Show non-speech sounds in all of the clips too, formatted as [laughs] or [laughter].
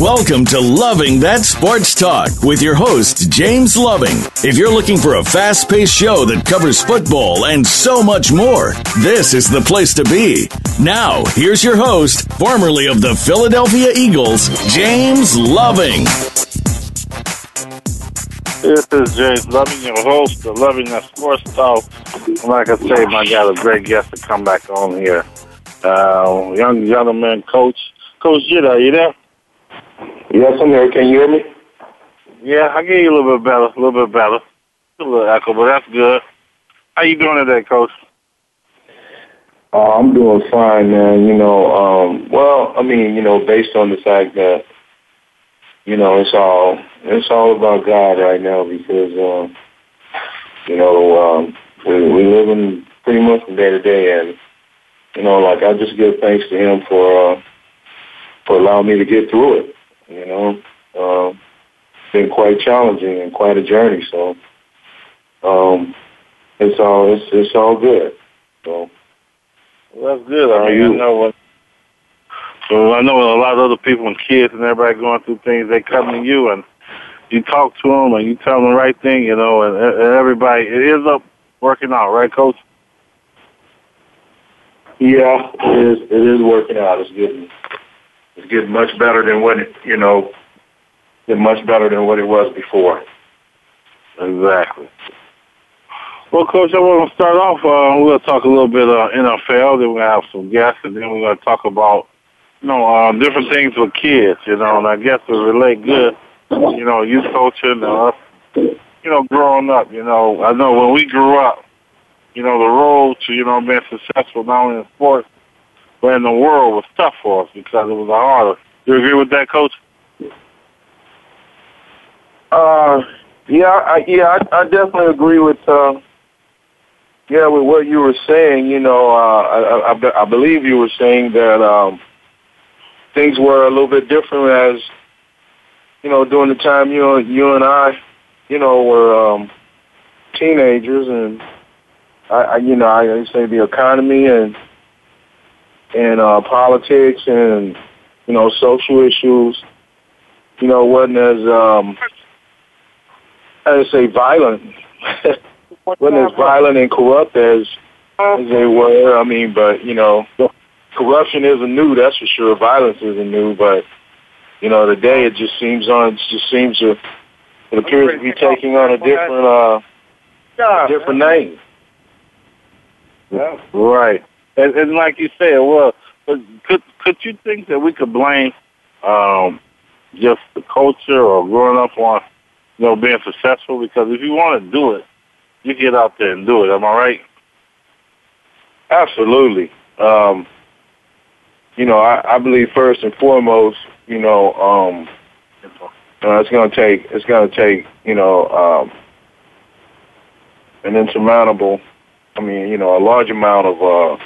Welcome to Loving That Sports Talk with your host, James Loving. If you're looking for a fast paced show that covers football and so much more, this is the place to be. Now, here's your host, formerly of the Philadelphia Eagles, James Loving. This is James Loving, your host of Loving That Sports Talk. Like I say, I got a great guest to come back on here. Uh, young gentleman, Coach. Coach Jitta, are you there? Yes, I'm here. Can you hear me? Yeah, I get you a little bit better, a little bit better. A little echo, but that's good. How you doing today, Coach? Uh, I'm doing fine, man. You know, um, well, I mean, you know, based on the fact that, you know, it's all it's all about God right now because, uh, you know, um, we we live in pretty much from day to day, and you know, like I just give thanks to Him for uh, for allowing me to get through it. You know, um, it's been quite challenging and quite a journey. So, um, it's all it's it's all good. So, well, that's good. I mean, I know what. So I know a lot of other people and kids and everybody going through things. They come to you and you talk to them and you tell them the right thing, you know, and, and everybody it is up working out, right, Coach? Yeah, it is. It is working out. It's getting it's getting much better than what it, you know, getting much better than what it was before. Exactly. Well, Coach, I want to start off. Uh, we're going to talk a little bit uh, NFL. Then we're going to have some guests, and then we're going to talk about, you know, uh, different things with kids. You know, and I guess it relate good. You know, youth coaching, uh, you know, growing up. You know, I know when we grew up, you know, the road to you know being successful not only in sports but in the world was tough for us because it was harder. Do you agree with that, Coach? Uh, yeah, I, yeah, I, I definitely agree with, uh, yeah, with what you were saying. You know, uh, I, I, I believe you were saying that um, things were a little bit different as, you know, during the time you you and I, you know, were um, teenagers, and I, I, you know, I say the economy and and uh, politics and you know social issues, you know, wasn't as um, I say violent, [laughs] wasn't as violent and corrupt as as they were. I mean, but you know, corruption isn't new. That's for sure. Violence isn't new, but you know, today it just seems on. It just seems to. It appears to be taking on a different, uh, a different name. Yeah. Right. And, and like you said, well, could could you think that we could blame um, just the culture or growing up on you know being successful? Because if you want to do it, you get out there and do it. Am I right? Absolutely. Um, you know, I, I believe first and foremost, you know, um, uh, it's going to take it's to take you know um, an insurmountable. I mean, you know, a large amount of uh,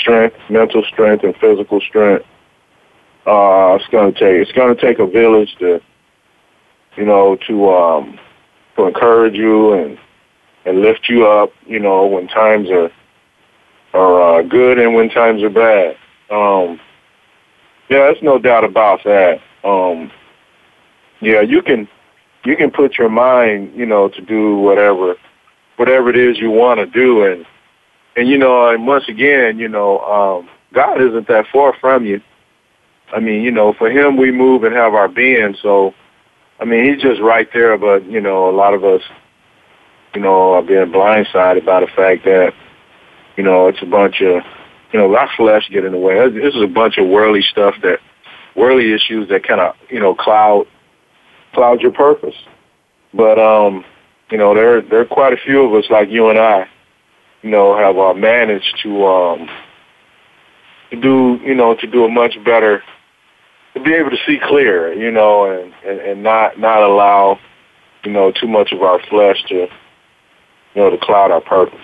strength, mental strength, and physical strength. Uh, it's to take it's to take a village to, you know, to um, to encourage you and and lift you up. You know, when times are are uh, good and when times are bad. Um, yeah, there's no doubt about that. Um, yeah, you can you can put your mind, you know, to do whatever whatever it is you want to do, and and you know, and once again, you know, um, God isn't that far from you. I mean, you know, for Him we move and have our being. So, I mean, He's just right there. But you know, a lot of us, you know, are being blindsided by the fact that, you know, it's a bunch of, you know, our flesh get in the way. This is a bunch of worldly stuff that worldly issues that kind of you know cloud cloud your purpose. But um, you know, there there are quite a few of us like you and I, you know, have uh, managed to um, do you know to do a much better to be able to see clear, you know, and, and, and not not allow, you know, too much of our flesh to, you know, to cloud our purpose.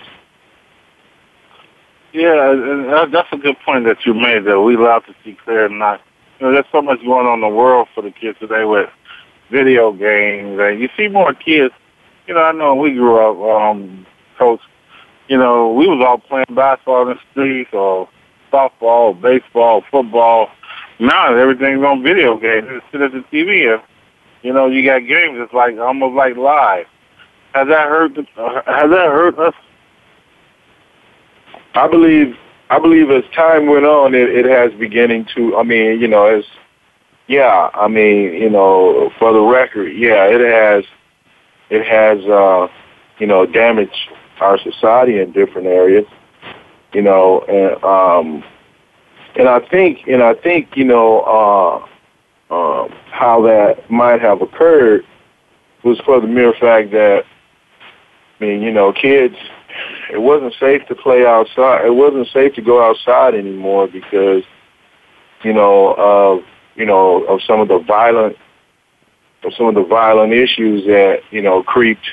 Yeah, that's a good point that you made. That we allowed to see clear and not. You know, there's so much going on in the world for the kids today with video games, and you see more kids. You know, I know we grew up, um, coach. You know, we was all playing basketball in the streets, or softball, baseball, football. Now everything's on video games. You sit at the TV, and you know, you got games. It's like almost like live. Has that hurt? Uh, has that hurt us I believe I believe as time went on, it, it has beginning to. I mean, you know, as yeah, I mean, you know, for the record, yeah, it has it has uh, you know damaged our society in different areas. You know, and um, and I think and I think you know uh, uh, how that might have occurred was for the mere fact that I mean, you know, kids it wasn't safe to play outside. It wasn't safe to go outside anymore because, you know, of you know of some of the violent, of some of the violent issues that you know creeped,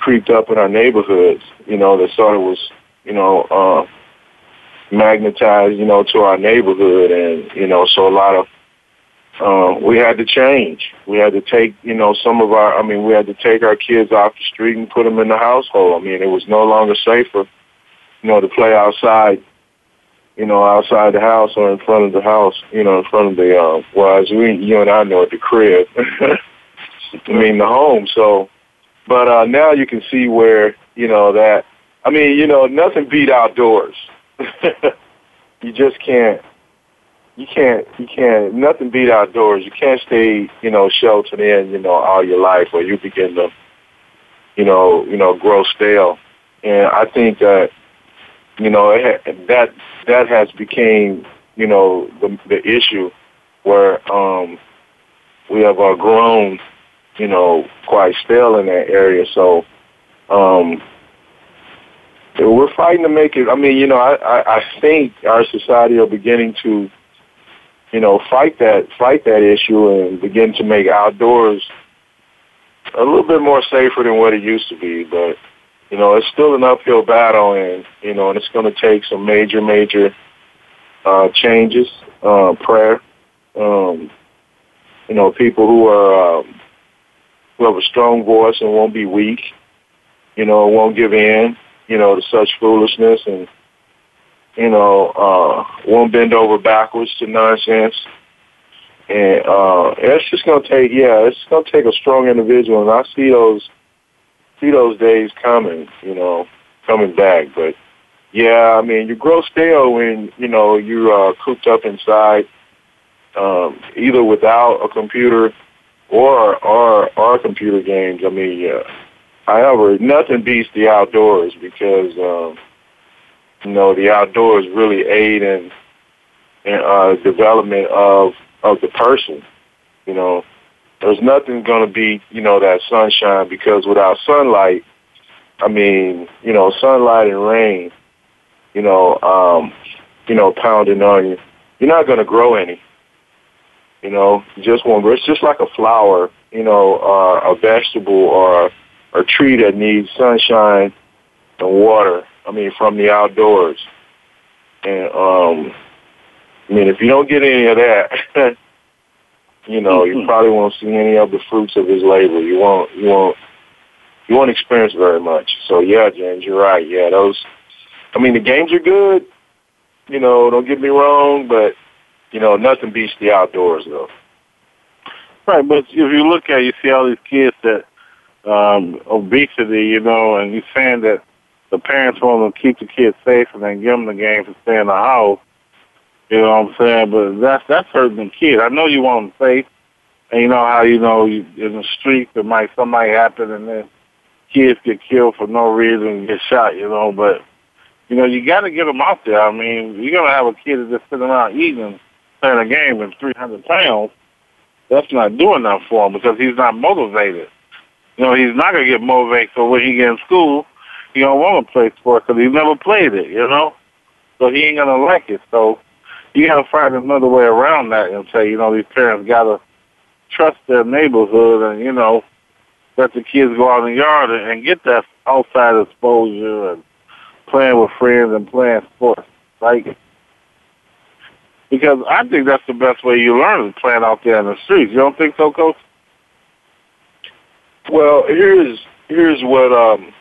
creeped up in our neighborhoods. You know, that sort of was, you know, uh, magnetized, you know, to our neighborhood, and you know, so a lot of uh, we had to change. We had to take, you know, some of our, I mean, we had to take our kids off the street and put them in the household. I mean, it was no longer safer, you know, to play outside, you know, outside the house or in front of the house, you know, in front of the, uh, well, as we, you and I know, at the crib. [laughs] I mean, the home. So, but uh, now you can see where, you know, that, I mean, you know, nothing beat outdoors. [laughs] you just can't you can't you can't nothing beat outdoors. You can't stay you know sheltered in you know all your life, or you begin to you know you know grow stale. And I think that you know it, that that has became you know the the issue where um we have uh, grown you know quite stale in that area. So um we're fighting to make it. I mean, you know, I, I, I think our society are beginning to you know, fight that fight that issue and begin to make outdoors a little bit more safer than what it used to be. But you know, it's still an uphill battle, and you know, and it's going to take some major, major uh, changes, uh, prayer. Um, you know, people who are um, who have a strong voice and won't be weak. You know, won't give in. You know, to such foolishness and you know, uh, won't bend over backwards to nonsense. And uh, it's just gonna take, yeah, it's gonna take a strong individual, and I see those, see those days coming, you know, coming back. But yeah, I mean, you grow stale when you know you're uh, cooped up inside, um, either without a computer or or or computer games. I mean, yeah. However, nothing beats the outdoors because. Um, you know, the outdoors really aid in, in uh, development of of the person. You know, there's nothing going to be, you know, that sunshine because without sunlight, I mean, you know, sunlight and rain, you know, um, you know, pounding on you, you're not going to grow any. You know, just one. It's just like a flower, you know, or a vegetable or a tree that needs sunshine and water I mean, from the outdoors. And um, I mean, if you don't get any of that, [laughs] you know, mm-hmm. you probably won't see any of the fruits of his labor. You won't, you won't, you won't experience very much. So yeah, James, you're right. Yeah, those. I mean, the games are good. You know, don't get me wrong, but you know, nothing beats the outdoors though. Right, but if you look at, it, you see all these kids that um obesity, you know, and you're saying that the parents want to keep the kids safe and then give them the game to stay in the house. You know what I'm saying? But that's that's hurting the kid. I know you want them safe, and you know how you know you, in the street there might something might happen and then kids get killed for no reason and get shot. You know, but you know you got to get them out there. I mean, you're gonna have a kid that's just sitting around eating. Playing a game with 300 pounds, that's not doing enough for him because he's not motivated. You know, he's not going to get motivated. So when he get in school, he don't want to play sports because he's never played it. You know, so he ain't going to like it. So you got to find another way around that and say, you know, these parents got to trust their neighborhood and you know let the kids go out in the yard and, and get that outside exposure and playing with friends and playing sports. Like because I think that's the best way you learn is playing out there in the streets. You don't think so, Coach? Well, here's here's what um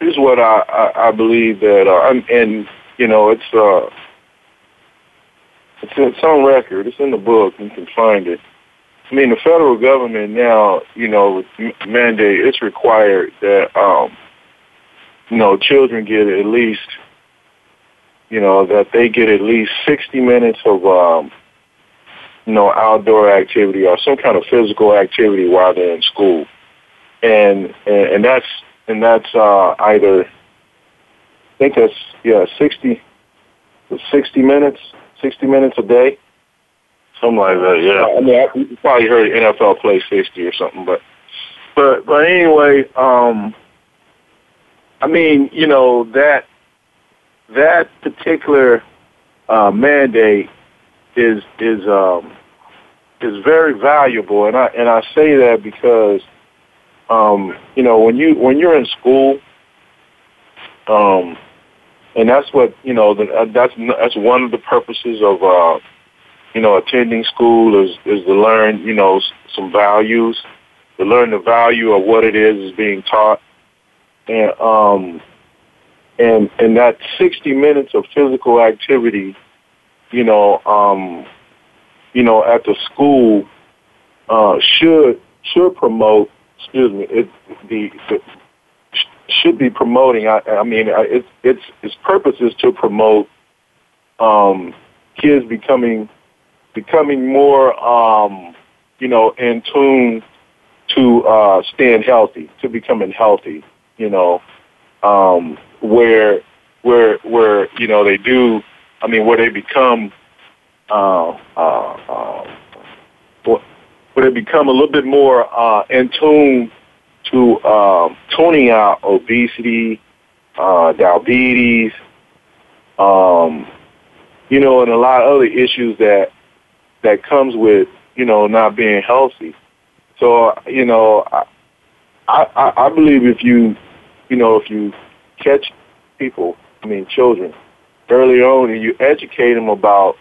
here's what I I, I believe that uh, and you know it's uh it's it's on record. It's in the book. You can find it. I mean, the federal government now, you know, mandate it's required that um you know children get at least you know that they get at least 60 minutes of um you know, outdoor activity or some kind of physical activity while they're in school. And and, and that's and that's uh, either I think that's yeah, sixty sixty minutes, sixty minutes a day. Something like that, yeah. I mean, I, you probably heard NFL play sixty or something, but but but anyway, um, I mean, you know that that particular uh, mandate is is um, is very valuable, and I and I say that because um, you know when you when you're in school, um, and that's what you know the, uh, that's that's one of the purposes of uh, you know attending school is is to learn you know some values, to learn the value of what it is is being taught, and um, and and that 60 minutes of physical activity you know, um, you know, at the school uh, should should promote. Excuse me. It the, the should be promoting. I, I mean, it's its its purpose is to promote um, kids becoming becoming more, um, you know, in tune to uh, staying healthy, to becoming healthy. You know, um, where where where you know they do I mean, where they become, uh, uh, uh, where they become a little bit more uh, in tune to um, tuning out obesity, uh, diabetes, um, you know, and a lot of other issues that that comes with you know not being healthy. So you know, I I, I believe if you you know if you catch people, I mean children early on and you educate them about,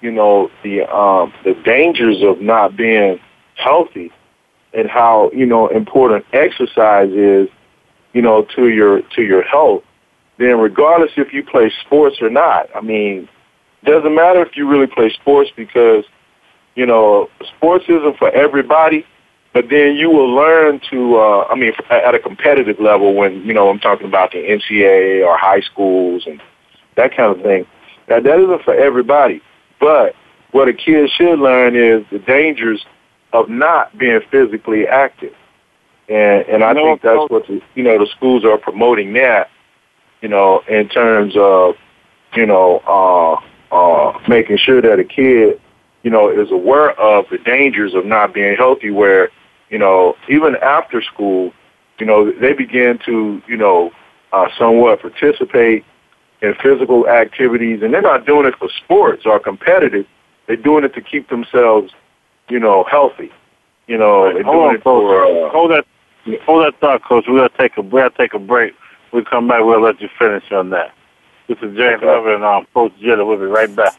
you know, the um, the dangers of not being healthy and how you know important exercise is, you know, to your to your health. Then, regardless if you play sports or not, I mean, doesn't matter if you really play sports because, you know, sports isn't for everybody. But then you will learn to, uh, I mean, at a competitive level when, you know, I'm talking about the NCAA or high schools and that kind of thing. Now, that isn't for everybody, but what a kid should learn is the dangers of not being physically active. And and I think that's what the you know the schools are promoting that, you know, in terms of you know uh, uh, making sure that a kid you know is aware of the dangers of not being healthy. Where you know even after school, you know they begin to you know uh, somewhat participate in physical activities, and they're not doing it for sports or competitive. They're doing it to keep themselves, you know, healthy. You know, right. they're hold doing on, it for. Uh, hold that, hold that thought, Coach. We're gonna take a, we gotta take a break. We come back. We'll let you finish on that. This is James okay. Loving and um, Coach Jitter. We'll be right back.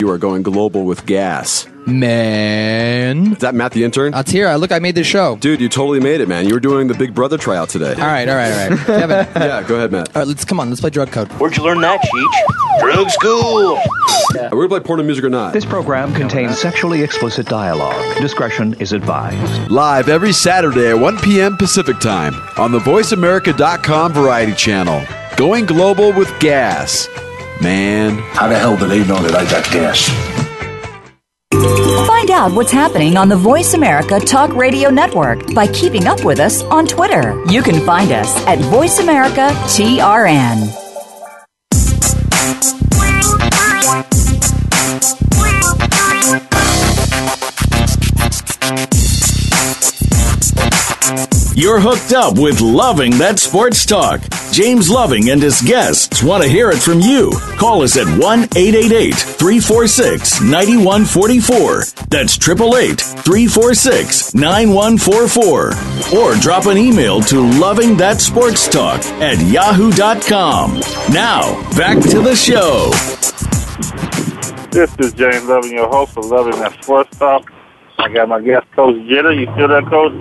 You are going global with gas. Man. Is that Matt the intern? That's here. I look, I made this show. Dude, you totally made it, man. You were doing the Big Brother tryout today. All right, all right, all right. [laughs] Kevin. yeah, go ahead, Matt. All right, let's come on. Let's play drug code. Where'd you learn that, Cheech? Drug school. Are we gonna play porn music or not? This program contains sexually explicit dialogue. Discretion is advised. Live every Saturday at 1 p.m. Pacific Time on the VoiceAmerica.com Variety Channel. Going global with gas. Man. How the hell do they know that I got gas? Find out what's happening on the Voice America Talk Radio Network by keeping up with us on Twitter. You can find us at Voice America TRN. You're hooked up with Loving That Sports Talk. James Loving and his guests want to hear it from you. Call us at 1 888 346 9144. That's 888 346 9144. Or drop an email to Loving That Sports Talk at yahoo.com. Now, back to the show. This is James Loving, your host of Loving That Sports Talk. I got my guest, Coach Jitter. You still there, Coach?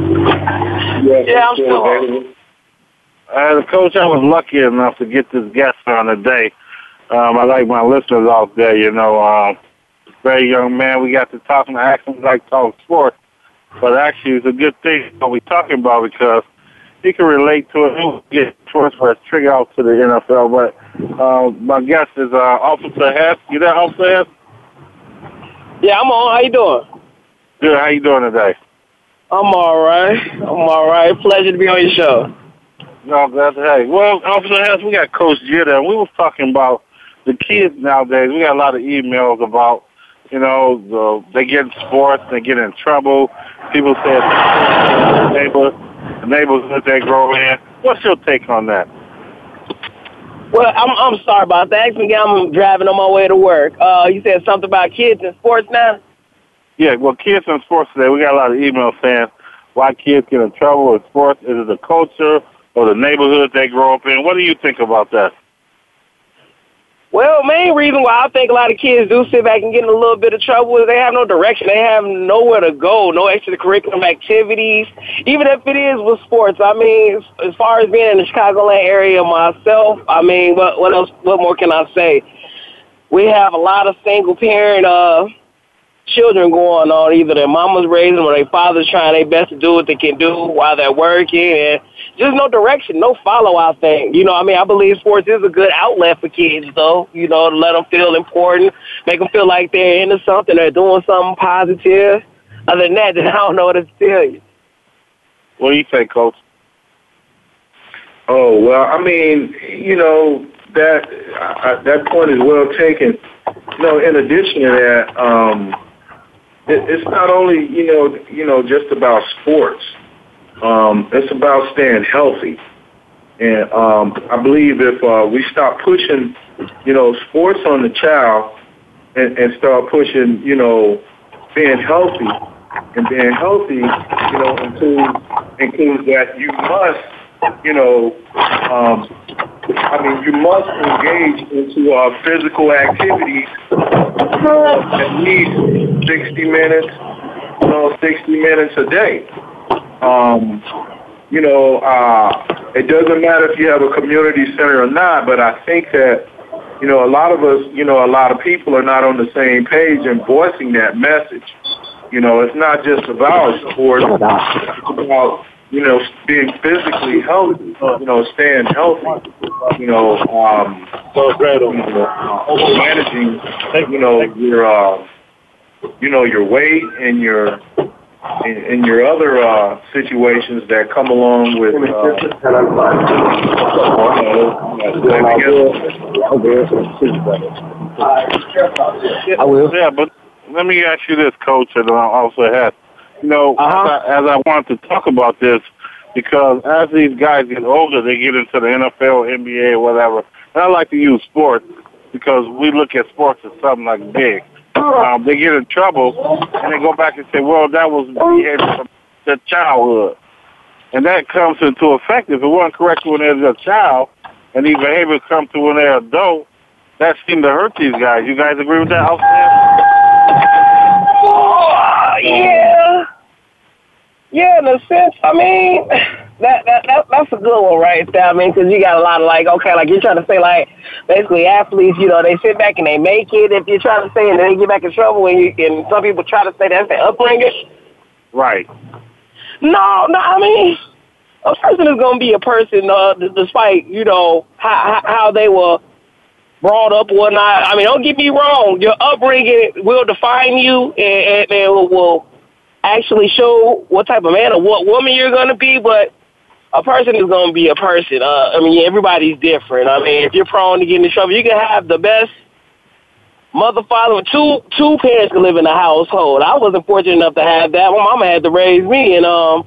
Yes, Yeah, I'm still available. Uh, Coach, I was lucky enough to get this guest on today. Um, I like my listeners out there, you know. Um, very young man. We got to talking. Asked him like talk sports, but actually it's a good thing what we're talking about because he can relate to it. He'll get towards for a trigger out to the NFL. But uh, my guest is uh, Officer Hess. You there, Officer Hess? Yeah, I'm on. How you doing? Good. How you doing today? I'm all right. I'm all right. Pleasure to be on your show. No, glad to have you. Well, Officer Hess, we got Coach Jitter, and we was talking about the kids nowadays. We got a lot of emails about, you know, the, they get in sports, they get in trouble. People say neighbor, the neighborhood they grow in. What's your take on that? Well, I'm I'm sorry about that. Actually, I'm driving on my way to work. Uh, you said something about kids in sports now. Yeah, well, kids in sports today, we got a lot of emails saying why kids get in trouble in sports. Is it the culture or the neighborhood they grow up in? What do you think about that? Well, main reason why I think a lot of kids do sit back and get in a little bit of trouble is they have no direction. They have nowhere to go, no extracurricular activities, even if it is with sports. I mean, as, far as being in the Chicagoland area myself, I mean, what, what else, what more can I say? We have a lot of single parent, uh, children going on. Either their mama's raising them or their father's trying their best to do what they can do while they're working, and just no direction, no follow out thing. You know, I mean, I believe sports is a good outlet for kids, though. You know, to let them feel important, make them feel like they're into something, they're doing something positive. Other than that, then [laughs] I don't know what to tell you. What do you think, Coach? Oh well, I mean, you know that uh, that point is well taken. You know, in addition to that, um, it, it's not only you know you know just about sports. Um, it's about staying healthy, and um, I believe if uh, we stop pushing, you know, sports on the child, and, and start pushing, you know, being healthy, and being healthy, you know, includes includes that you must, you know, um, I mean, you must engage into uh, physical activities at least 60 minutes, you know, 60 minutes a day. Um, you know, uh, it doesn't matter if you have a community center or not, but I think that, you know, a lot of us, you know, a lot of people are not on the same page in voicing that message. You know, it's not just about sport. It's about, you know, being physically healthy, you know, staying healthy, you know, um, so you know, uh, managing, you know, your, uh, you know, your weight and your, and, and your other uh, situations that come along with uh, I will. Yeah, but let me ask you this, Coach, and I also had, you know, Uh-huh. as, I, as I wanted to talk about this, because as these guys get older, they get into the NFL, NBA, whatever. And I like to use sports because we look at sports as something like big. Um, they get in trouble and they go back and say, "Well, that was behavior from their childhood," and that comes into effect if it wasn't correct when they're a child, and these behaviors come to when they're adult. That seemed to hurt these guys. You guys agree with that? Outstanding? Yeah. Yeah, in a sense, I mean, that, that, that that's a good one right there. I mean, because you got a lot of like, okay, like you're trying to say like, basically athletes, you know, they sit back and they make it. If you're trying to say, and then they get back in trouble, and you and some people try to say that's their upbringing. Right. No, no, I mean, a person is going to be a person, uh, despite you know how how how they were brought up or whatnot. I mean, don't get me wrong. Your upbringing will define you, and, and, and will actually show what type of man or what woman you're going to be. But a person is going to be a person. Uh, I mean, everybody's different. I mean, if you're prone to getting in trouble, you can have the best mother, father, two two parents can live in a household. I wasn't fortunate enough to have that. My mama had to raise me, and um,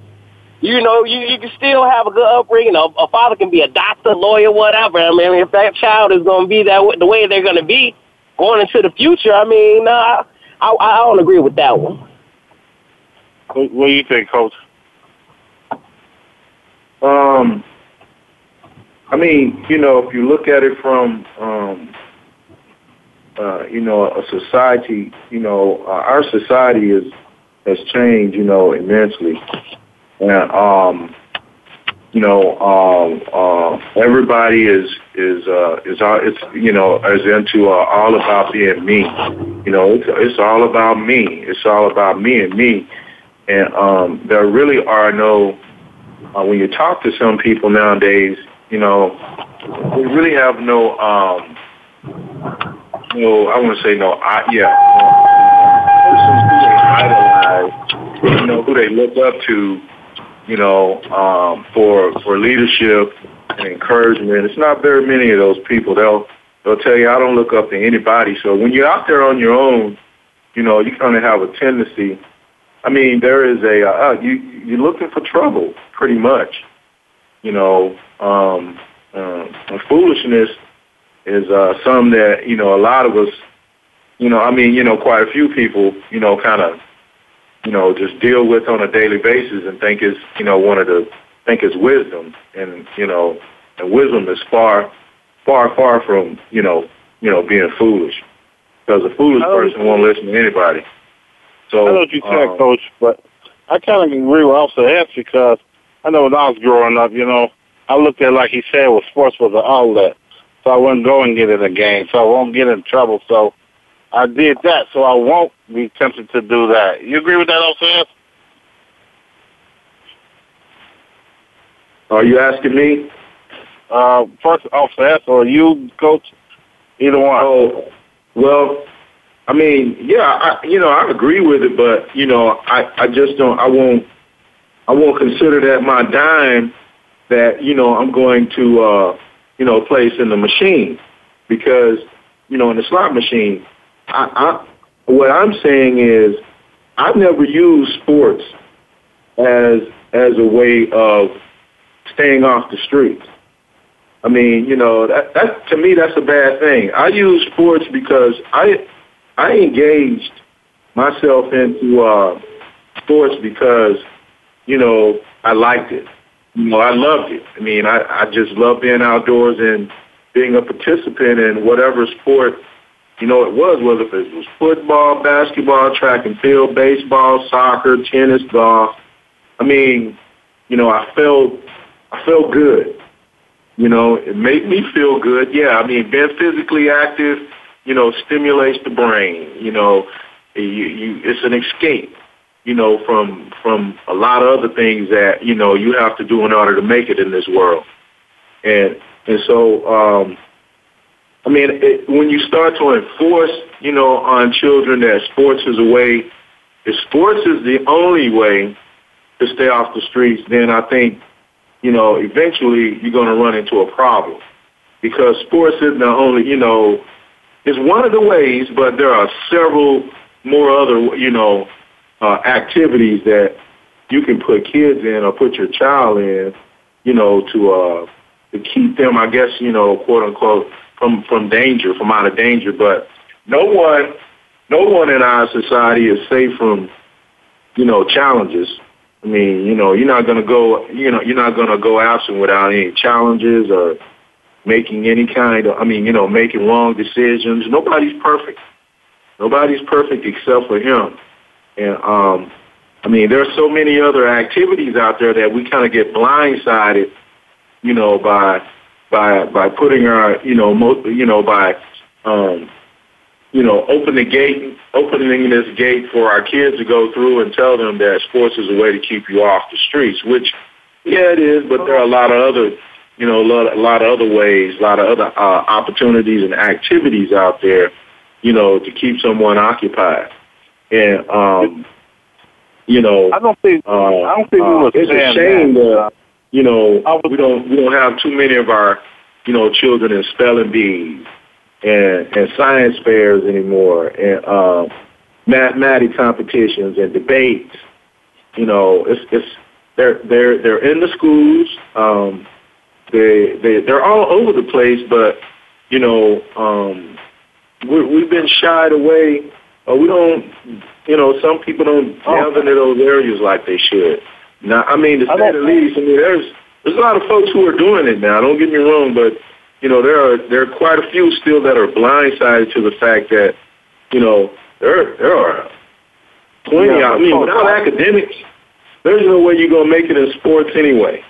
you know, you you can still have a good upbringing. A, a father can be a doctor, lawyer, whatever. I mean, if that child is going to be that the way they're going to be going into the future, I mean, uh, I I don't agree with that one. What, what do you think, Coach? Um, I mean, you know, if you look at it from, um, uh, you know, a society, you know, uh, our society is has changed, you know, immensely, and um, you know, um, uh, everybody is is uh, is all it's you know is into uh, all about being me. You know, it's it's all about me. It's all about me and me, and um, there really are no. Uh, when you talk to some people nowadays, you know, we really have no, um, no, I want to say no, I, yeah, persons who they idolize, you know, who they look up to, you know, um, for for leadership and encouragement. It's not very many of those people. They'll they'll tell you, I don't look up to anybody. So when you're out there on your own, you know, you kind of have a tendency. I mean, there is a uh, you you're looking for trouble, pretty much. You know, um, uh, foolishness is uh, some that you know a lot of us. You know, I mean, you know, quite a few people, you know, kind of, you know, just deal with on a daily basis and think it's, you know, one of the think it's wisdom, and you know, and wisdom is far, far, far from, you know, you know, being foolish, because a foolish person won't listen to anybody. So I know what you said, um, Coach, but I kind of agree with Officer Hess because I know when I was growing up, you know, I looked at it like he said, well, sports was an outlet, so I wouldn't go and get in a game, so I won't get in trouble. So I did that, so I won't be tempted to do that. You agree with that, Hess? Are you asking me? Uh, first, Officer Hess, or you, Coach? Either one. Oh, well, I mean, yeah, I, you know, I agree with it, but you know, I, I just don't, I won't, I won't consider that my dime that you know I'm going to, uh, you know, place in the machine because you know in the slot machine, I, I what I'm saying is I've never used sports as as a way of staying off the streets. I mean, you know, that that to me that's a bad thing. I use sports because I I engaged myself into uh sports because, you know, I liked it. You know, I loved it. I mean, I, I just love being outdoors and being a participant in whatever sport, you know, it was, whether it was football, basketball, track and field, baseball, soccer, tennis, golf. I mean, you know, I felt I felt good. You know, it made me feel good. Yeah, I mean, being physically active, you know, stimulates the brain. You know, you, you, it's an escape. You know, from from a lot of other things that you know you have to do in order to make it in this world. And and so, um, I mean, it, when you start to enforce, you know, on children that sports is a way, if sports is the only way to stay off the streets, then I think you know, eventually you're going to run into a problem. because sports isn't the only, you know, it's one of the ways, but there are several more other, you know, uh, activities that you can put kids in or put your child in, you know, to uh, to keep them, I guess, you know, quote unquote, from from danger, from out of danger. But no one, no one in our society is safe from, you know, challenges. I mean, you know, you're not to go, you know, you're not to go absent without any challenges or making any kind of, I mean, you know, making wrong decisions. Nobody's perfect. Nobody's perfect except for him. And, um, I mean, there's so many other activities out there that we kind of get blindsided, you know, by, by, by putting our, you know, mo- you know, by, um, you know, open the gate, opening this gate for our kids to go through and tell them that sports is a way to keep you off the streets, which, yeah, it is, but there are a lot of other, you know, a lot, a lot of other ways, a lot of other uh, opportunities and activities out there, you know, to keep someone occupied. And, um, you know, I don't think, uh, I don't think we uh, it's a shame that. that, you know, we don't, we don't have too many of our, you know, children in spelling bees and, and science fairs anymore and um, mathematics competitions and debates. You know, it's it's they're they're they're in the schools. Um, they they they're all over the place, but you know, um, we, we've been shied away. Or we don't, you know, some people don't delve into those areas like they should. Now, I mean, to say the least, I mean, there's there's a lot of folks who are doing it now. Don't get me wrong, but you know, there are there are quite a few still that are blindsided to the fact that, you know, there there are plenty. Yeah, I mean, without academics, there's no way you're gonna make it in sports anyway.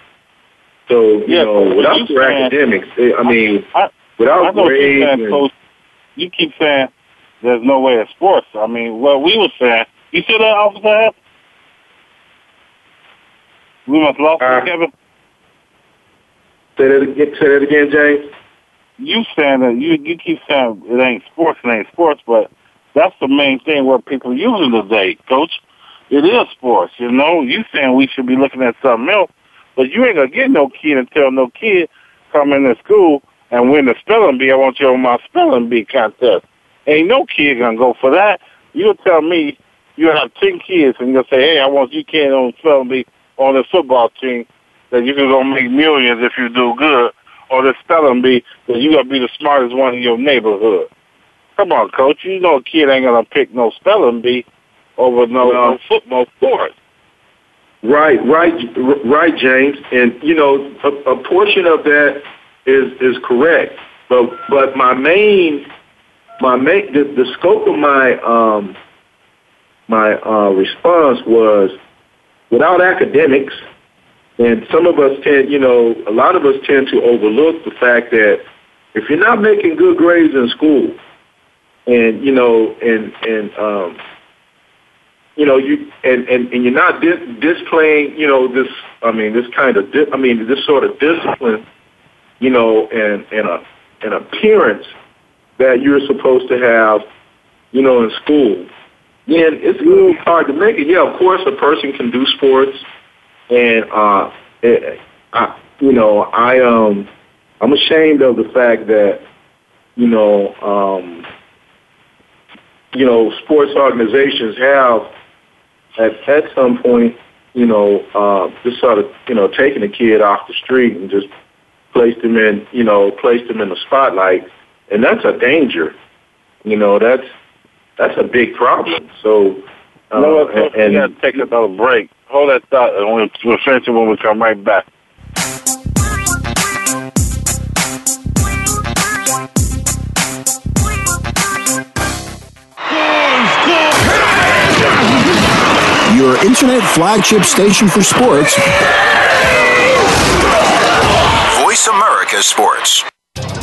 So you Yeah, know, without you your academics, eh, I mean, I without know what you're grades, saying, and- Coach. You keep saying there's no way in sports. I mean, what we were saying. You see that, Officer? We must lost Uh, Kevin. say that again, say that again, James. You saying that you you keep saying it ain't sports, it ain't sports, but that's the main thing where people are using today, Coach. It is sports, you know. You saying we should be looking at something else, but you ain't gonna get no kid and tell no kid come into school and win the spelling bee. I want you on my spelling bee contest. Ain't no kid gonna go for that. You'll tell me you have ten kids and you'll say, hey, I want you kid on spelling bee on the football team that you can go make millions if you do good, or the spelling bee that you gonna be the smartest one in your neighborhood. Come on, coach. You know a kid ain't gonna pick no spelling bee over no, no football sport. Right, right, right, James. And you know, a, a portion of that is is correct. But but my main my main the, the scope of my um my uh, response was without academics, and some of us tend, you know, a lot of us tend to overlook the fact that if you're not making good grades in school, and you know, and and um, you know, you and and, and you're not dis- displaying, you know, this. I mean, this kind of, di- I mean, this sort of discipline, you know, and and a an appearance that you're supposed to have, you know, in school. Then it's really hard to make it. Yeah, of course, a person can do sports, and uh, it, I, you know, I um, I'm ashamed of the fact that, you know, um, you know, sports organizations have at at some point, you know, uh, just sort of, you know, taking a kid off the street and just placed him in, you know, placed him in the spotlight, and that's a danger. You know, that's that's a big problem. So, uh, you know what, Coach? and, we gotta take another break. Hold that thought, and we'll, we'll finish it when we come right back. Your internet flagship station for sports. Voice America Sports.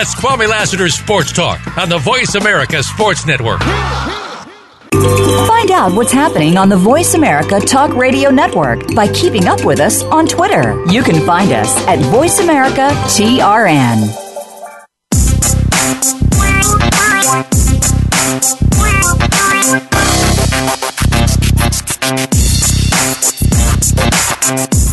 Kwame Lassiter's Sports Talk on the Voice America Sports Network. Find out what's happening on the Voice America Talk Radio Network by keeping up with us on Twitter. You can find us at Voice America TRN.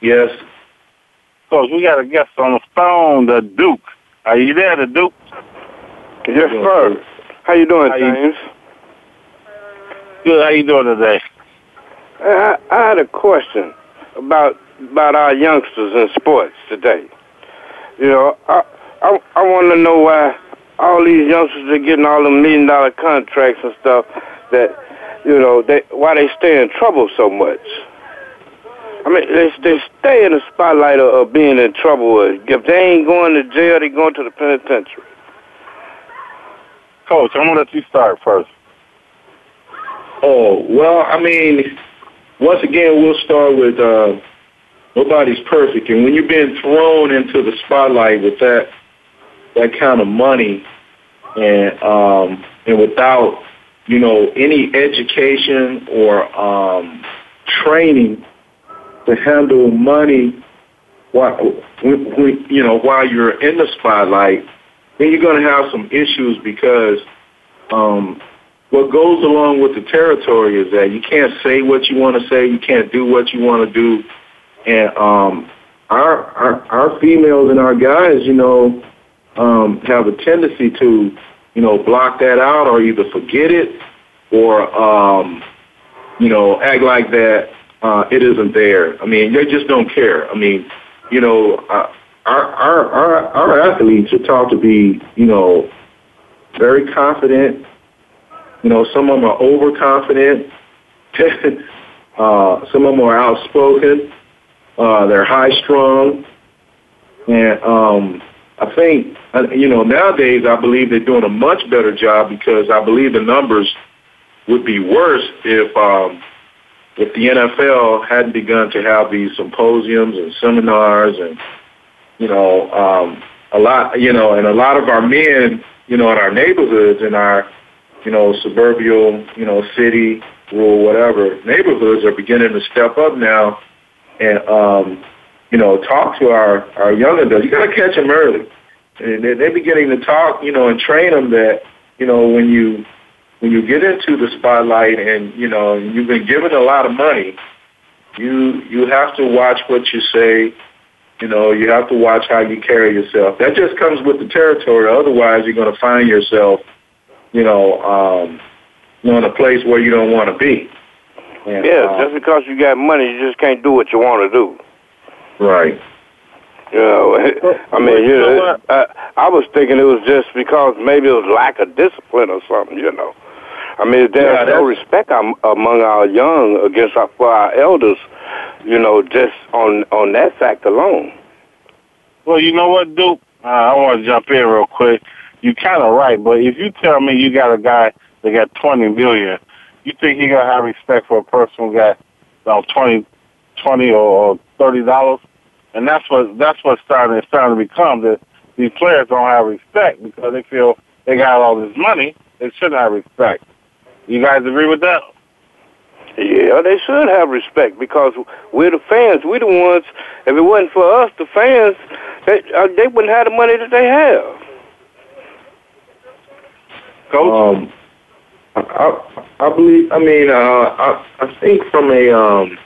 Yes. Coach, we got a guest on the phone, the Duke. Are you there, the Duke? Yes, sir. How you doing, How you- James? Good. How you doing today? I, I had a question about about our youngsters in sports today. You know, I I, I want to know why all these youngsters are getting all the million dollar contracts and stuff. That you know, they why they stay in trouble so much. I mean, they they stay in the spotlight of, of being in trouble. If they ain't going to jail, they going to the penitentiary. Coach, I'm gonna let you start first. Oh, well, I mean, once again, we'll start with uh, nobody's perfect. And when you've been thrown into the spotlight with that that kind of money and um, and without, you know, any education or um, training to handle money while, you know, while you're in the spotlight, then you're going to have some issues because um, what goes along with the territory is that you can't say what you want to say, you can't do what you want to do, and um, our, our our females and our guys, you know, um, have a tendency to, you know, block that out or either forget it or, um, you know, act like that uh, it isn't there. I mean, they just don't care. I mean, you know, uh, our our our our athletes are taught to be, you know, very confident. You know, some of them are overconfident. [laughs] uh, some of them are outspoken. Uh, they're high strung, and um, I think uh, you know nowadays I believe they're doing a much better job because I believe the numbers would be worse if um, if the NFL hadn't begun to have these symposiums and seminars and you know um, a lot you know and a lot of our men you know in our neighborhoods in our you know suburban you know city rural whatever neighborhoods are beginning to step up now and um, you know talk to our our young adults. You got to catch them early, and they- they're beginning to talk you know and train them that you know when you when you get into the spotlight and you know you've been given a lot of money, you you have to watch what you say. You know, you have to watch how you carry yourself. That just comes with the territory. Otherwise, you're going to find yourself, you know, um, in a place where you don't want to be. And, yeah, uh, just because you got money, you just can't do what you want to do. right. You [laughs] know, I mean, you know, I, I was thinking it was just because maybe it was lack of discipline or something. You know, I mean, there's Yeah, no respect among our young against our, for our elders. You know, just on on that fact alone. Well, you know what, Duke? Uh, I want to jump in real quick. You're kind of right, but if you tell me you got a guy that got twenty million, you think he gonna have respect for a person who got about twenty, twenty or, or thirty dollars? And that's what that's what's starting it's starting to become that these players don't have respect because they feel they got all this money. They should have respect. You guys agree with that? Yeah, they should have respect because we're the fans. We're the ones. If it wasn't for us, the fans, they uh, they wouldn't have the money that they have. Coach, um, I, I, I believe. I mean, uh, I I think from a um,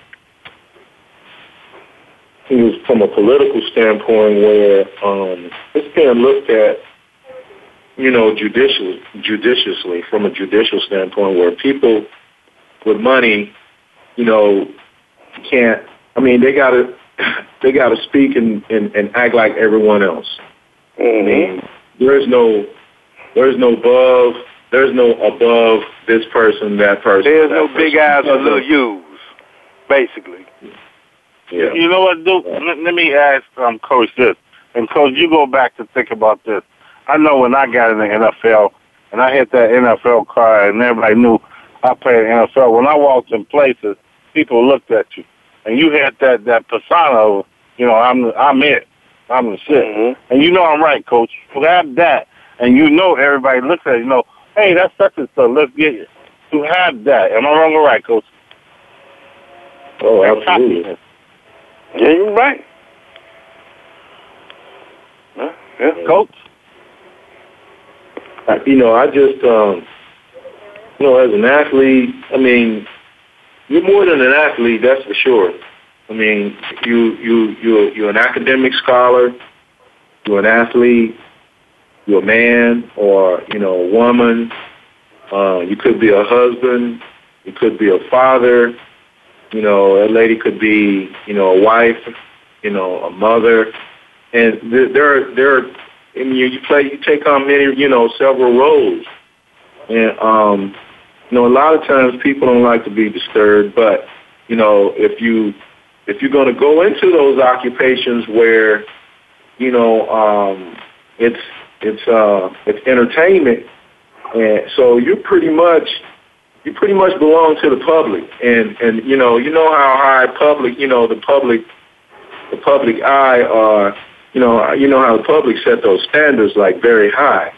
from a political standpoint where um, it's being looked at, you know, judicially, judiciously from a judicial standpoint where people with money, you know, can't. I mean, they gotta [coughs] they gotta speak and, and, and act like everyone else. Mm-hmm. I mean, there's no there's no above there's no above this person that person. There's that no person. big eyes or little of- U's, basically. Yeah. You know what, Duke? Let, let me ask um, Coach this. And, Coach, you go back to think about this. I know when I got in the NFL and I hit that NFL card and everybody knew I played NFL, when I walked in places, people looked at you. And you had that, that persona of, you know, I'm, I'm it. I'm the shit. Mm-hmm. And you know I'm right, Coach. Have that, and you know everybody looks at you, you know, hey, that's such and so. Let's get you. To have that. Am I wrong or right, Coach? Oh, absolutely. Yeah, you're right. Huh? Yeah. Coach? You know, I just, um, you know, as an athlete, I mean, you're more than an athlete, that's for sure. I mean, you you you're you're an academic scholar, you're an athlete, you're a man or you know a woman. Uh, you could be a husband, you could be a father. You know, a lady could be you know a wife, you know a mother, and there there there. Are, Mean, you, you play, you take on many, you know, several roles, and um, you know, a lot of times people don't like to be disturbed, but you know, if you if you're going to go into those occupations where, you know, um, it's it's uh, it's entertainment, and so you pretty much you pretty much belong to the public, and and you know you know how high public you know the public the public eye are you know you know how the public set those standards like very high.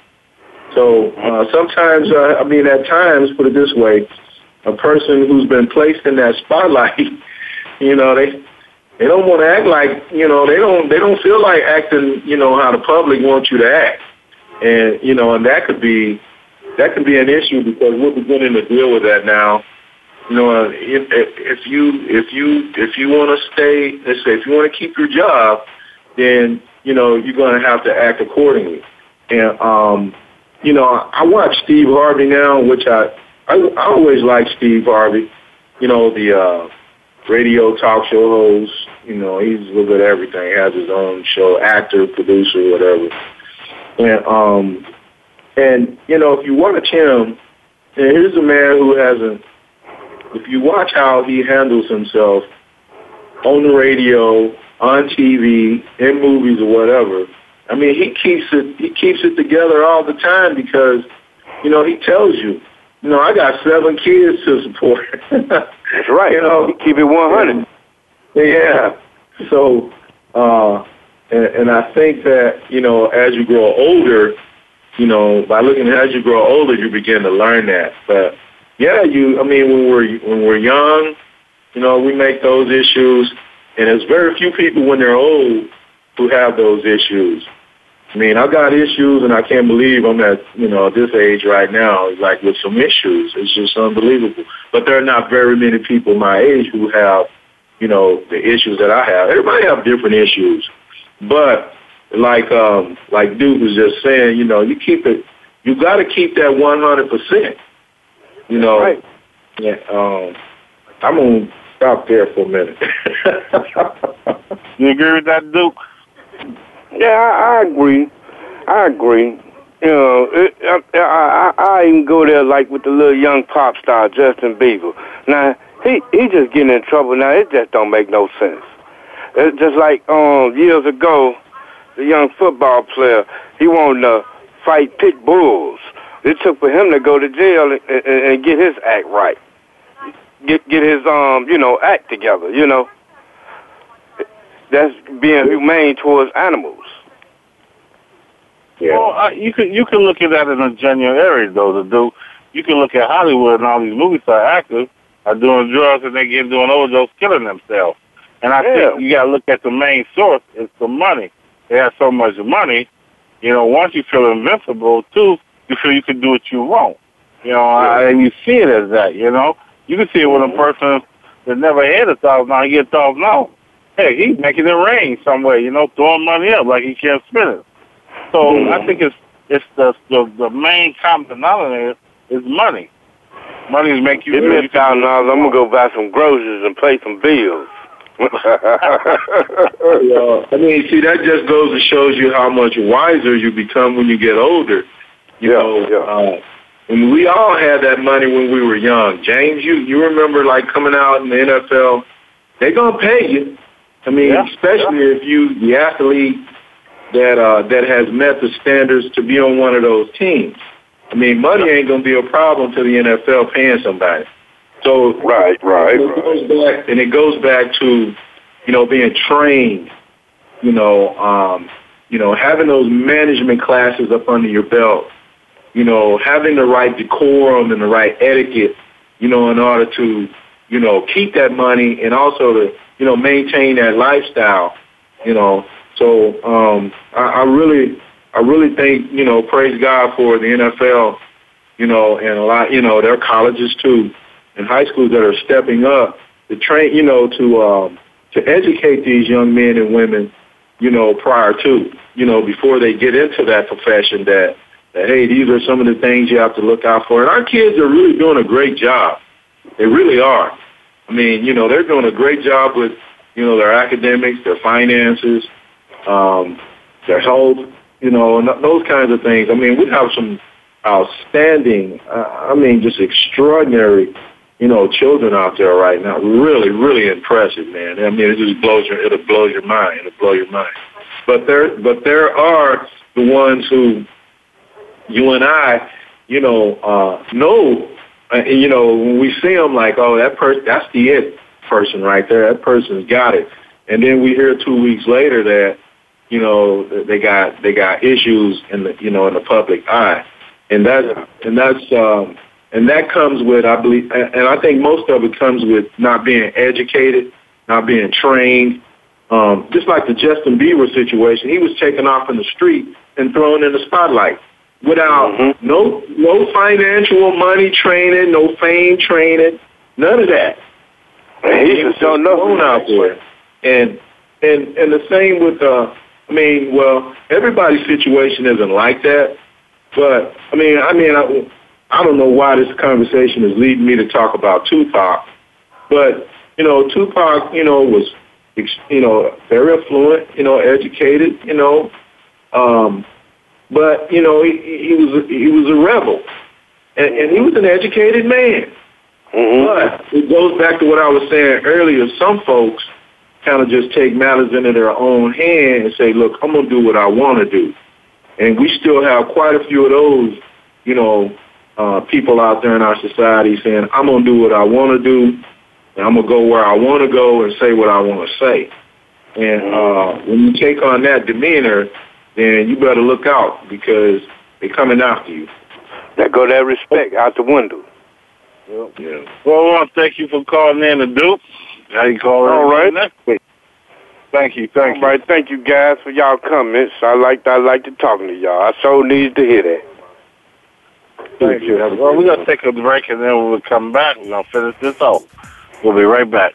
So uh, sometimes, uh, I mean, at times, put it this way, a person who's been placed in that spotlight, [laughs] you know, they they don't want to act like, you know, they don't they don't feel like acting, you know, how the public wants you to act, and you know, and that could be that could be an issue because we're beginning to deal with that now. You know, if, if you if you if you want to stay, let's say, if you want to keep your job, then you know you're going to have to act accordingly. And um, you know, I watch Steve Harvey now, which I I, I always like Steve Harvey. You know, the uh, radio talk show host. You know, he's a little bit of everything. He has his own show, actor, producer, whatever. And um, and you know, if you watch him, and here's a man who hasn't. If you watch how he handles himself on the radio, on TV, in movies or whatever, I mean, he keeps it. He keeps it together all the time because, you know, he tells you, you know, I got seven kids to support. That's right. [laughs] You know, keep it one hundred. Yeah. So, uh, and, and I think that you know, as you grow older, you know, by looking as you grow older, you begin to learn that. But yeah, you. I mean, when we're when we're young, you know, we make those issues, and there's very few people when they're old who have those issues. I mean, I got issues, and I can't believe I'm at you know this age right now, like with some issues. It's just unbelievable. But there are not very many people my age who have, you know, the issues that I have. Everybody have different issues, but like um, like Duke was just saying, you know, you keep it. You got to keep that 100 percent. You know. Right. Yeah. Um, I'm gonna stop there for a minute. [laughs] You agree with that, Duke? Yeah, I, I agree. I agree. You know, it, I, I, I I even go there like with the little young pop star Justin Bieber. Now he he just getting in trouble now. It just don't make no sense. It's just like um years ago, the young football player he wanted to fight pit bulls. It took for him to go to jail and, and, and get his act right, get get his um you know act together. You know, that's being humane towards animals. Well, uh, you could you can look at that in a genuine area though. To do, you can look at Hollywood and all these movie star actors are doing drugs and they get doing overdose, killing themselves. And I Yeah. think you got to look at the main source. It's the money. They have so much money. You know, once you feel invincible, too, you feel you can do what you want. You know, I, and you see it as that. You know, you can see it with a person that never had a thousand dollars, he get a thousand dollars. Hey, he's making it rain somewhere. You know, throwing money up like he can't spend it. So I think it's it's the the, the main common denominator is money. Money is make you. Give me a thousand dollars. I'm gonna go buy some groceries and pay some bills. [laughs] Yeah, I mean, see, that just goes and shows you how much wiser you become when you get older. You know, Uh, and we all had that money when we were young. James, you you remember like coming out in the NFL, they gonna pay you. I mean, especially if you the athlete that uh, that has met the standards to be on one of those teams. I mean, money ain't gonna be a problem to the NFL paying somebody. So right, right, it goes back, and it goes back to you know being trained. You know, um, you know, having those management classes up under your belt. You know, having the right decorum and the right etiquette. You know, in order to you know keep that money and also to you know maintain that lifestyle. You know, so um, I, I really, I really think you know, praise God for the NFL. You know, and a lot, you know, their colleges too, and high schools that are stepping up to train, you know, to um, to educate these young men and women, you know, prior to, you know, before they get into that profession. That that hey, these are some of the things you have to look out for, and our kids are really doing a great job. They really are. I mean, you know, they're doing a great job with, you know, their academics, their finances, um, their health, you know, and those kinds of things. I mean, we have some outstanding, uh, I mean, just extraordinary, you know, children out there right now. Really, really impressive, man. I mean, it just blows your, it'll blow your mind. It'll blow your mind. But there, but there are the ones who, you and I, you know, uh, know, uh, you know, when we see them, like, oh, that person, that's the it person right there. That person's got it. And then we hear two weeks later that, you know, they got they got issues in the, you know, in the public eye, and that and that's um, and that comes with, I believe, and and I think most of it comes with not being educated, not being trained. Um, just like the Justin Bieber situation, he was taken off in the street and thrown in the spotlight without no no financial money training, no fame training, none of that. He was just thrown out there, and and and the same with uh, I mean, well, everybody's situation isn't like that, but I mean, I mean, I, I don't know why this conversation is leading me to talk about Tupac, but you know, Tupac, you know, was you know very affluent, you know, educated, you know, um, but you know, he, he was he was a rebel, and, and he was an educated man. But it goes back to what I was saying earlier. Some folks kind of just take matters into their own hand and say, "Look, I'm gonna do what I want to do," and we still have quite a few of those, you know, uh, people out there in our society saying, "I'm gonna do what I want to do, and I'm gonna go where I want to go and say what I want to say." And uh, when you take on that demeanor, then you better look out because they're coming after you. That go that respect out the window. Yeah. Well, I want to thank you for calling in the Duke. How you call All right. next week? Thank you, thank All right, thank you guys for y'all comments. I like I like to talking to y'all. I so needs to hear that. Thank you. Well, we're gonna take a break and then when we come back, we're gonna finish this off. We'll be right back.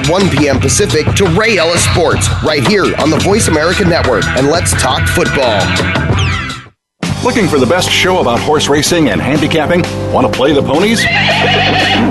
1 p.m. Pacific to Ray Ellis Sports right here on the Voice America Network and let's talk football. Looking for the best show about horse racing and handicapping? Want to play the ponies?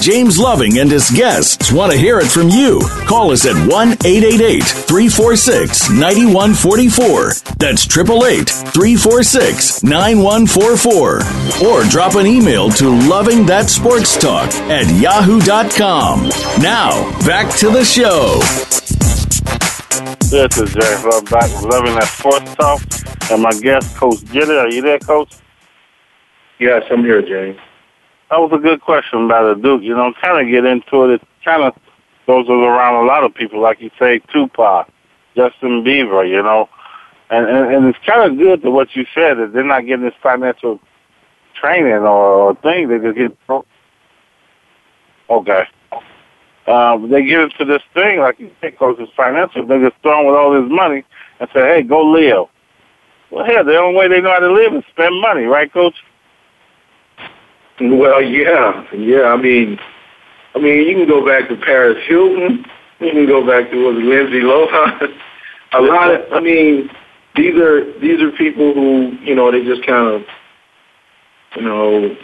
James Loving and his guests want to hear it from you. Call us at 1 888 346 9144. That's 888 346 9144. Or drop an email to Loving That Sports Talk at yahoo.com. Now, back to the show. This is James Love back with Loving That Sports Talk. And my guest, Coach Jenny. Are you there, Coach? Yes, I'm here, James. That was a good question about the Duke. You know, kind of get into it. It kind of goes around a lot of people, like you say, Tupac, Justin Bieber, you know. And, and, and it's kind of good to what you said, that they're not getting this financial training or, or thing. They just get, okay. Um, they get into this thing, like you say, because it's financial. They just throw with all this money and say, hey, go live. Well, hell, the only way they know how to live is spend money, right, Coach? Well, yeah, yeah. I mean, I mean, you can go back to Paris Hilton. You can go back to was Lindsay Lohan. [laughs] a lot of, I mean, these are these are people who you know they just kind of, you know,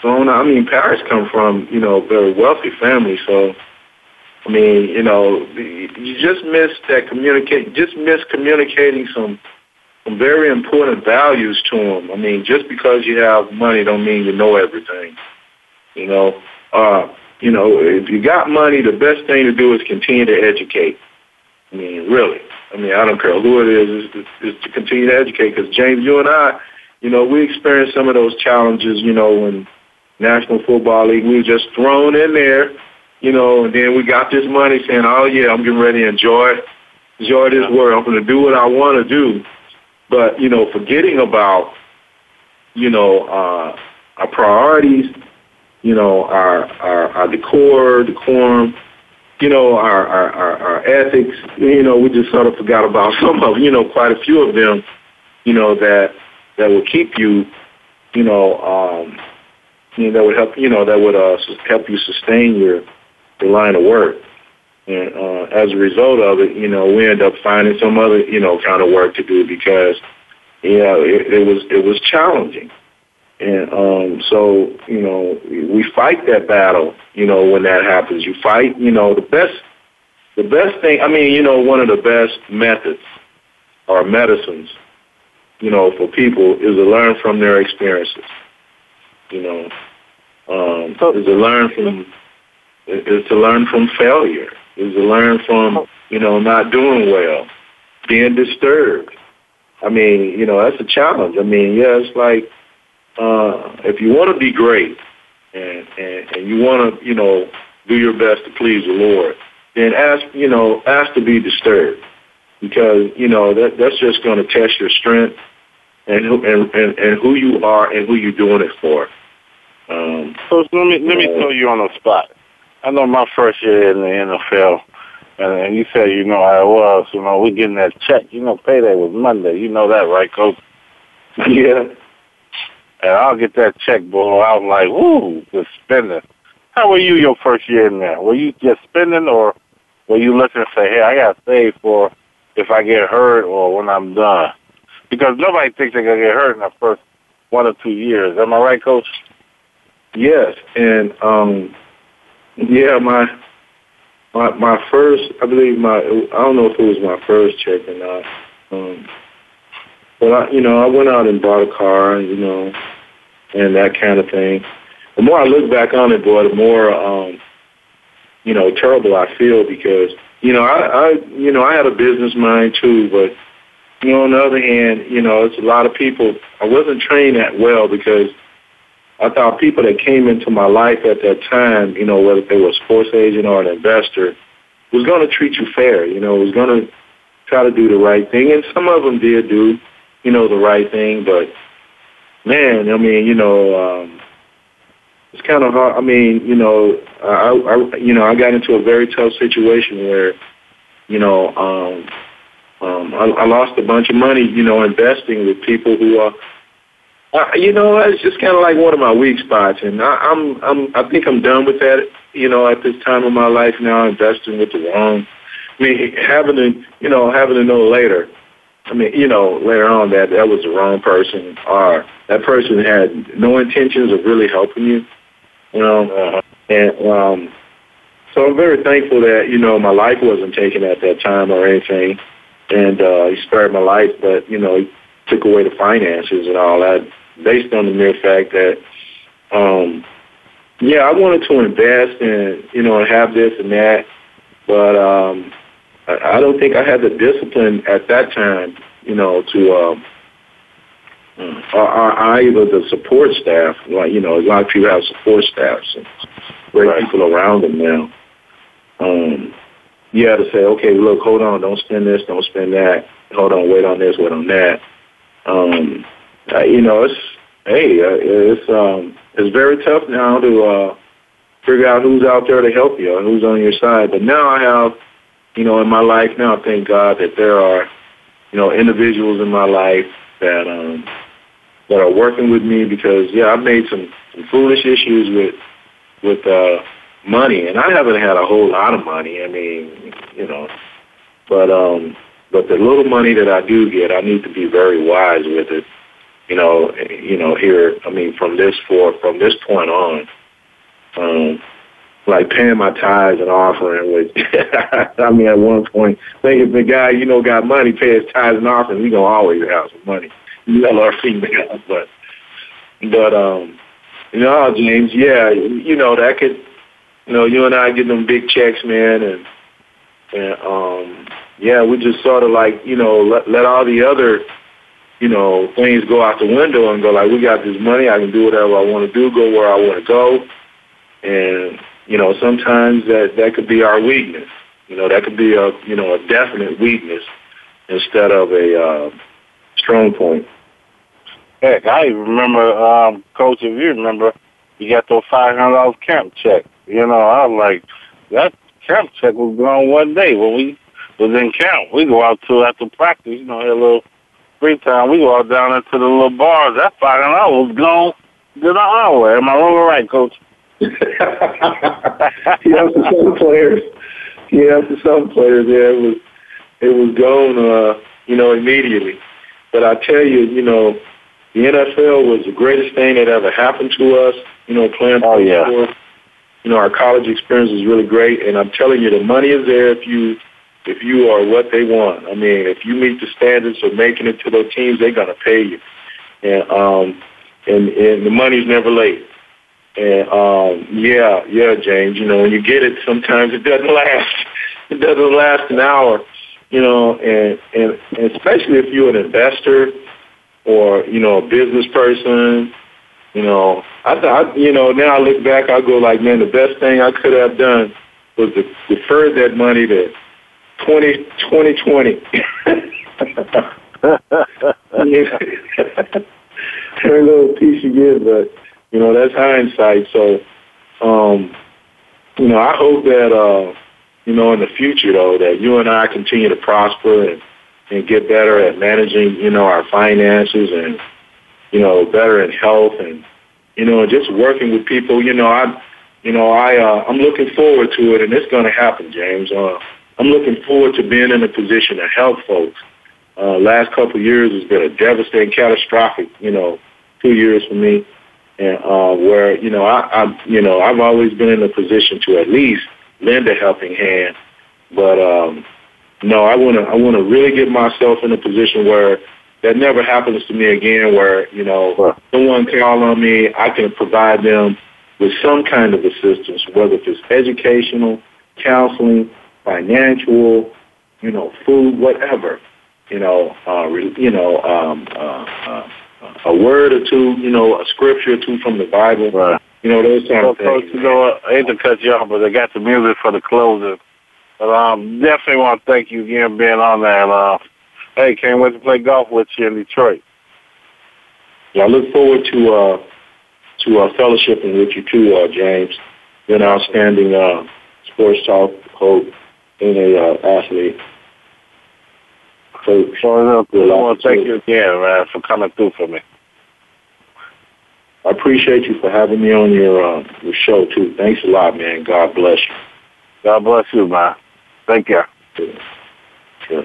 thrown. Out. I mean, Paris come from you know very wealthy family, so. I mean, you know, you just miss that communicate. Just miss communicating some very important values to them. I mean, just because you have money don't mean you know everything. You know, uh, you know, if you got money, the best thing to do is continue to educate. I mean, really. I mean, I don't care who it is, is, is to continue to educate. Because James, you and I, you know, we experienced some of those challenges. You know, when National Football League, we were just thrown in there. You know, and then we got this money saying, "Oh yeah, I'm getting ready to enjoy, enjoy this work. I'm going to do what I want to do." But you know, forgetting about you know uh, our priorities, you know, our our, our decor, decorum, you know, our, our our our ethics. You know, we just sort of forgot about some of you know quite a few of them. You know that that will keep you, you know, um, you know that would help you know that would uh, help you sustain your your line of work. And uh, as a result of it, you know, we end up finding some other, you know, kind of work to do because, you know, it, it was it was challenging. And um, so, you know, we fight that battle. You know, when that happens, you fight. You know, the best, the best thing. I mean, you know, one of the best methods or medicines, you know, for people is to learn from their experiences. You know, um, is to learn from is to learn from failure is to learn from, you know, not doing well, being disturbed. I mean, you know, that's a challenge. I mean, yeah, it's like uh, if you want to be great and, and, and you want to, you know, do your best to please the Lord, then ask, you know, ask to be disturbed because, you know, that, that's just going to test your strength and, who, and, and, and who you are and who you're doing it for. Um, so let me let me throw you on the spot. I know my first year in the NFL, and, and you said you know how it was. You know, we getting that check. You know, payday was Monday. You know that, right, Coach? [laughs] Yeah. And I'll get that check, boy. I'm like, woo, just spending. How were you your first year in there? Were you just spending, or were you looking to say, hey, I got to save for if I get hurt or when I'm done? Because nobody thinks they're gonna get hurt in the first one or two years. Am I right, Coach? Yes, and um, yeah, my my my first, I believe my, I don't know if it was my first check or not. Um, but I, you know, I went out and bought a car, you know, and that kind of thing. The more I look back on it, boy, the more, um, you know, terrible I feel because, you know, I, I, you know, I had a business mind too, but, you know, on the other hand, you know, it's a lot of people. I wasn't trained that well because I thought people that came into my life at that time, you know, whether they were a sports agent or an investor, was going to treat you fair. You know, was going to try to do the right thing, and some of them did do, you know, the right thing. But man, I mean, you know, um, it's kind of hard. I mean, you know, I, I, you know, I got into a very tough situation where, you know, um, um, I, I lost a bunch of money, you know, investing with people who are, uh, you know, it's just kind of like one of my weak spots, and I, I'm, I'm, I think I'm done with that. You know, at this time of my life now, investing with the wrong. I mean, having to, you know, having to know later. I mean, you know, later on that that was the wrong person, or that person had no intentions of really helping you. You know, uh, and um, so I'm very thankful that you know my life wasn't taken at that time or anything, and uh, he spared my life, but you know took away the finances and all that based on the mere fact that, um, yeah, I wanted to invest and you know and have this and that, but um, I, I don't think I had the discipline at that time, you know, to. Um, or, or either the support staff, like you know, a lot of people have support staffs and great right. people around them now. Um, you have to say, okay, look, hold on, don't spend this, don't spend that. Hold on, wait on this, wait on that. Um, uh, you know, it's hey, uh, it's um, it's very tough now to uh, figure out who's out there to help you and who's on your side. But now I have, you know, in my life now, thank God that there are, you know, individuals in my life that um, that are working with me because yeah, I've made some, some foolish issues with with uh, money, and I haven't had a whole lot of money. I mean, you know, but um, but the little money that I do get, I need to be very wise with it. You know, you know, here, I mean, from this for from this point on, um, like paying my tithes and offering. Which [laughs] I mean, at one point, think if the guy you know got money, pay his tithes and offering, he gonna always have some money male or female, but but um, you know, James, yeah, you know that could, you know, you and I get them big checks, man, and and um, yeah, we just sort of like you know let let all the other you know things go out the window and go like we got this money, I can do whatever I want to do, go where I want to go, and you know sometimes that that could be our weakness. You know that could be a you know a definite weakness instead of a uh, strong point. Heck, I remember, um, Coach, if you remember, you got those five hundred dollars camp check. You know, I was like, that camp check was gone one day when we was in camp. We go out to after practice, you know, had a little free time. We go out down into the little bars. That five dollars was gone to the hour. Am I wrong or right, Coach? yeah, for some players. Yeah, for some players, yeah, it was it was gone, uh, you know, immediately. But I tell you, you know, the NFL was the greatest thing that ever happened to us. You know, playing oh, yeah. You know, our college experience was really great, and I'm telling you, the money is there if you if you are what they want. I mean, if you meet the standards of making it to their teams, they're gonna pay you, and um, and and the money's never late. And um, yeah, yeah, James, you know, when you get it, sometimes it doesn't [laughs] last. It doesn't last an hour, you know, and and, and especially if you're an investor or you know a business person. You know, I thought, you know, now I look back, I go like, man, the best thing I could have done was to defer that money that Twenty twenty twenty. Very little piece you but you know that's hindsight. So, um, you know, I hope that uh, you know in the future though that you and I continue to prosper and and get better at managing you know our finances and you know better in health and you know and just working with people. You know, I you know I uh, I'm looking forward to it, and it's going to happen, James. Uh, I'm looking forward to being in a position to help folks. Uh, last couple of years has been a devastating, catastrophic, you know, two years for me. And, uh, where, you know, I, I, you know, I've always been in a position to at least lend a helping hand. But, um, no, I want to I want to really get myself in a position where that never happens to me again. Where you know someone call on me, I can provide them with some kind of assistance, whether it's educational, counseling, financial, you know, food, whatever. you know, uh, re, you know, um, uh, uh, a word or two, you know, a scripture or two from the Bible. Right. You know, those kind Well, of Coach, things. you know? I hate to cut you off, but I got the music for the closer. But um, definitely want to thank you again for being on there. And, uh, hey, can't wait to play golf with you in Detroit. Yeah, I look forward to uh, to uh, fellowshipping with you too, uh, James. You're an outstanding uh, sports talk host and a uh, athlete. Coach. Well, I want to thank you again, man, for coming through for me. I appreciate you for having me on your uh, your show too. Thanks a lot, man. God bless you. God bless you, man. Thank you. Sure.